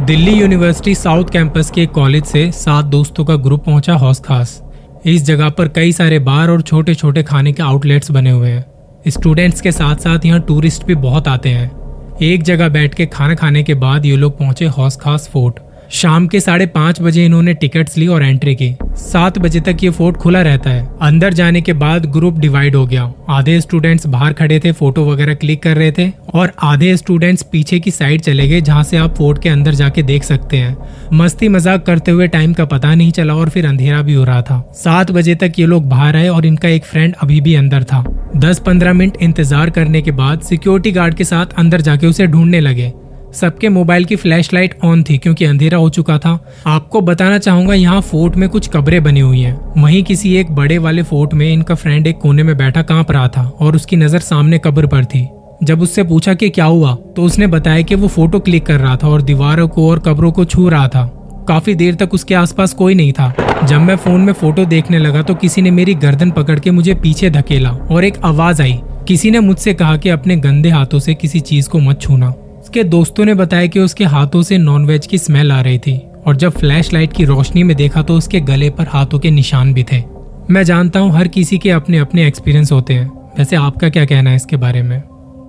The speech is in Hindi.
दिल्ली यूनिवर्सिटी साउथ कैंपस के कॉलेज से सात दोस्तों का ग्रुप पहुँचा हौस खास। इस जगह पर कई सारे बार और छोटे छोटे खाने के आउटलेट्स बने हुए हैं। स्टूडेंट्स के साथ साथ यहाँ टूरिस्ट भी बहुत आते हैं। एक जगह बैठ के खाना खाने के बाद ये लोग पहुँचे हौस खास फोर्ट। शाम के साढ़े पाँच बजे इन्होंने टिकट्स ली और एंट्री की। सात बजे तक ये फोर्ट खुला रहता है। अंदर जाने के बाद ग्रुप डिवाइड हो गया। आधे स्टूडेंट्स बाहर खड़े थे, फ़ोटो वगैरह क्लिक कर रहे थे और आधे स्टूडेंट्स पीछे की साइड चले गए, जहाँ से आप फोर्ट के अंदर जाके देख सकते हैं। मस्ती मज़ाक करते हुए टाइम का पता नहीं चला और फिर अंधेरा भी हो रहा था। सात बजे तक ये लोग बाहर आए और इनका एक फ्रेंड अभी भी अंदर था। दस पंद्रह मिनट इंतज़ार करने के बाद सिक्योरिटी गार्ड के साथ अंदर जाके उसे ढूँढने लगे। सबके मोबाइल की फ्लैशलाइट ऑन थी क्योंकि अंधेरा हो चुका था। आपको बताना चाहूँगा, यहाँ फोर्ट में कुछ कब्रें बनी हुई हैं। वहीं किसी एक बड़े वाले फोर्ट में इनका फ्रेंड एक कोने में बैठा काँप रहा था और उसकी नज़र सामने कब्र पर थी। जब उससे पूछा कि क्या हुआ तो उसने बताया कि वो फ़ोटो क्लिक कर रहा था और दीवारों को और कब्रों को छू रहा था। काफ़ी देर तक उसके आसपास कोई नहीं था। जब मैं फ़ोन में फ़ोटो देखने लगा तो किसी ने मेरी गर्दन पकड़ के मुझे पीछे धकेला और एक आवाज़ आई। किसी ने मुझसे कहा कि अपने गंदे हाथों से किसी चीज़ को मत छूना। उसके दोस्तों ने बताया कि उसके हाथों से नॉनवेज की स्मेल आ रही थी और जब फ्लैशलाइट की रोशनी में देखा तो उसके गले पर हाथों के निशान भी थे। मैं जानता हूँ हर किसी के अपने अपने एक्सपीरियंस होते हैं। वैसे आपका क्या कहना है इसके बारे में?